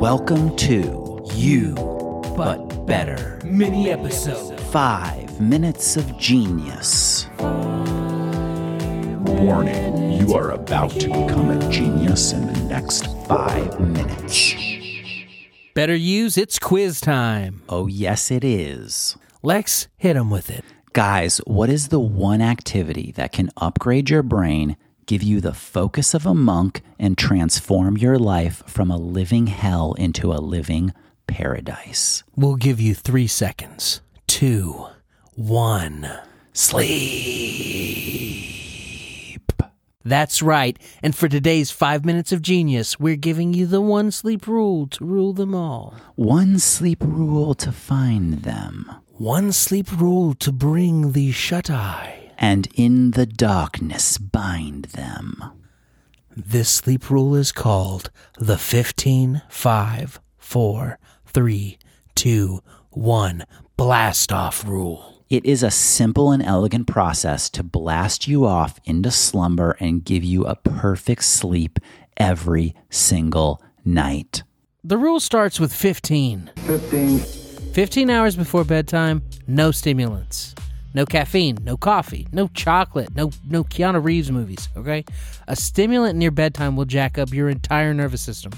Welcome to You But Better. Mini episode. Five minutes of genius. Warning, you are about to become a genius in the next Five minutes. Better use it's quiz time. Oh, yes, it is. Lex, hit him with it. Guys, what is the one activity that can upgrade your brain, give you the focus of a monk, and transform your life from a living hell into a living paradise? We'll give you three seconds. Two, one. Sleep. That's right. And for today's five minutes of genius, we're giving you the one sleep rule to rule them all. One sleep rule to find them. One sleep rule to bring the shut eye. And in the darkness bind them. This sleep rule is called the 15 5 4 3 2 1 blast off rule. It is a simple and elegant process to blast you off into slumber and give you a perfect sleep every single night. The rule starts with 15. 15 hours before bedtime, no stimulants. No caffeine, no coffee, no chocolate, no no Keanu Reeves movies, okay? A stimulant near bedtime will jack up your entire nervous system.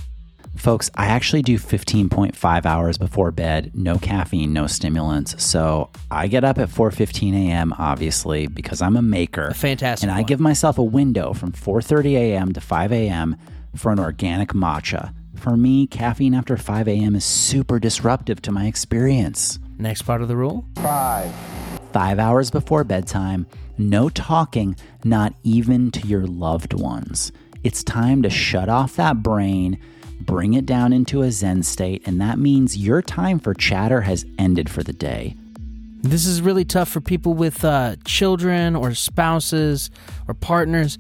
Folks, I actually do 15.5 hours before bed, no caffeine, no stimulants. So I get up at 4:15 a.m. obviously because I'm a maker. A fantastic And I one. give myself a window from 4:30 a.m. to 5 a.m. for an organic matcha. For me, caffeine after 5 a.m. is super disruptive to my experience. Next part of the rule? Five hours before bedtime, no talking, not even to your loved ones. It's time to shut off that brain, bring it down into a Zen state, and that means your time for chatter has ended for the day. This is really tough for people with uh, children or spouses or partners.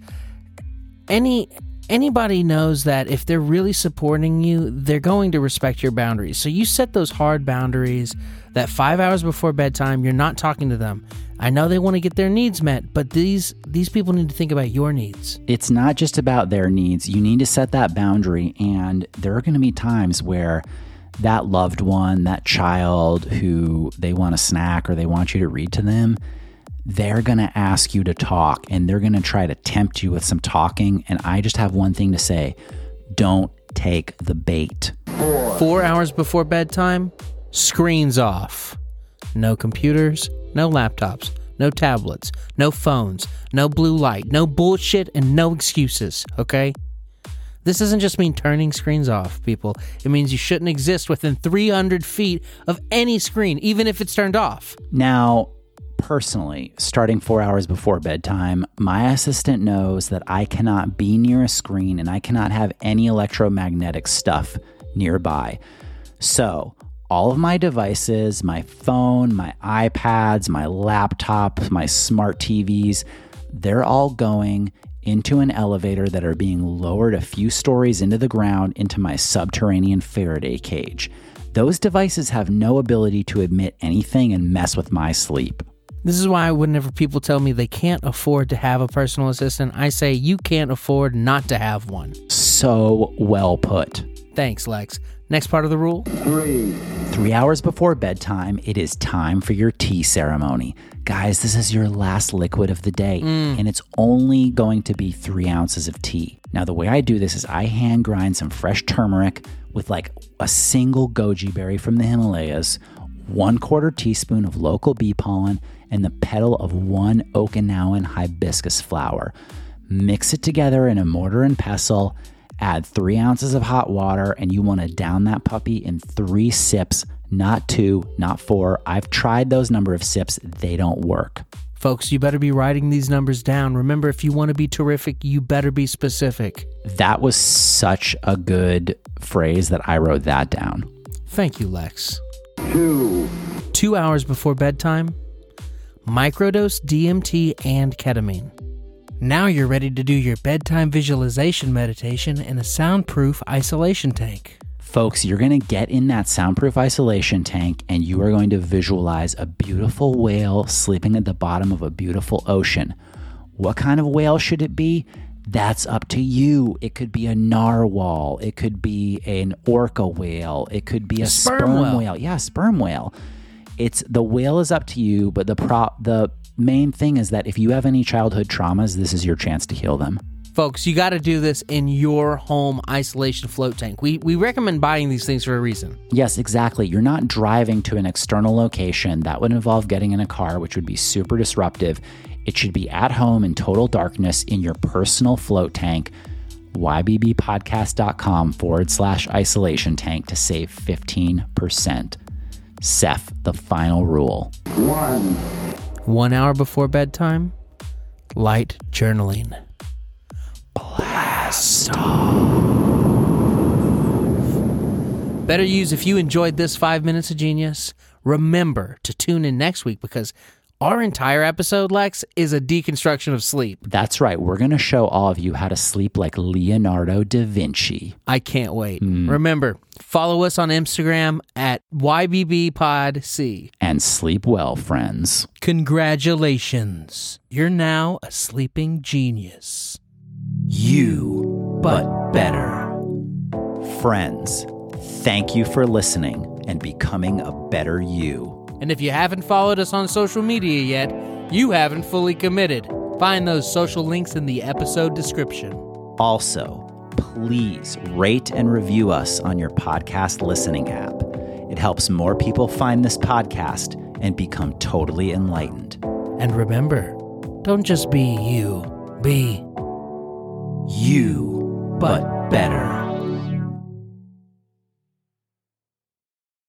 Any anybody knows that if they're really supporting you, they're going to respect your boundaries. So you set those hard boundaries. That five hours before bedtime, you're not talking to them. I know they want to get their needs met, but these these people need to think about your needs. It's not just about their needs. You need to set that boundary, and there are going to be times where that loved one, that child who they want a snack or they want you to read to them, they're going to ask you to talk and they're going to try to tempt you with some talking. And I just have one thing to say don't take the bait. Four hours before bedtime, screens off. No computers, no laptops, no tablets, no phones, no blue light, no bullshit, and no excuses, okay? This doesn't just mean turning screens off, people. It means you shouldn't exist within 300 feet of any screen, even if it's turned off. Now, personally, starting four hours before bedtime, my assistant knows that I cannot be near a screen and I cannot have any electromagnetic stuff nearby. So, all of my devices, my phone, my iPads, my laptop, my smart TVs, they're all going into an elevator that are being lowered a few stories into the ground into my subterranean Faraday cage. Those devices have no ability to emit anything and mess with my sleep. This is why whenever people tell me they can't afford to have a personal assistant, I say you can't afford not to have one. So well put. Thanks, Lex. Next part of the rule? Three Three hours before bedtime, it is time for your tea ceremony. Guys, this is your last liquid of the day, mm. and it's only going to be three ounces of tea. Now, the way I do this is I hand grind some fresh turmeric with like a single goji berry from the Himalayas, one quarter teaspoon of local bee pollen, and the petal of one Okinawan hibiscus flower. Mix it together in a mortar and pestle. Add three ounces of hot water, and you want to down that puppy in three sips, not two, not four. I've tried those number of sips, they don't work. Folks, you better be writing these numbers down. Remember, if you want to be terrific, you better be specific. That was such a good phrase that I wrote that down. Thank you, Lex. Two. Two hours before bedtime, microdose DMT and ketamine. Now you're ready to do your bedtime visualization meditation in a soundproof isolation tank. Folks, you're going to get in that soundproof isolation tank and you are going to visualize a beautiful whale sleeping at the bottom of a beautiful ocean. What kind of whale should it be? That's up to you. It could be a narwhal. It could be an orca whale. It could be a, sperm sperm, whale. whale. Yeah, sperm whale. It's the whale is up to you, but the pro the main thing is that if you have any childhood traumas, this is your chance to heal them. Folks, you got to do this in your home isolation float tank. We, we recommend buying these things for a reason. Yes, exactly. You're not driving to an external location. That would involve getting in a car, which would be super disruptive. It should be at home in total darkness in your personal float tank. YBBpodcast.com forward slash isolation tank to save 15%. Seph, the final rule. One hour before bedtime, light journaling. Blast off. Better use if you enjoyed this five minutes of genius. Remember to tune in next week because our entire episode, Lex, is a deconstruction of sleep. That's right. We're going to show all of you how to sleep like Leonardo da Vinci. I can't wait. Mm. Remember, follow us on Instagram at YBBPodC. And sleep well, friends. Congratulations. You're now a sleeping genius. You, but better. Friends, thank you for listening and becoming a better you. And if you haven't followed us on social media yet, you haven't fully committed. Find those social links in the episode description. Also, please rate and review us on your podcast listening app. It helps more people find this podcast and become totally enlightened. And remember, don't just be you, be You, but better.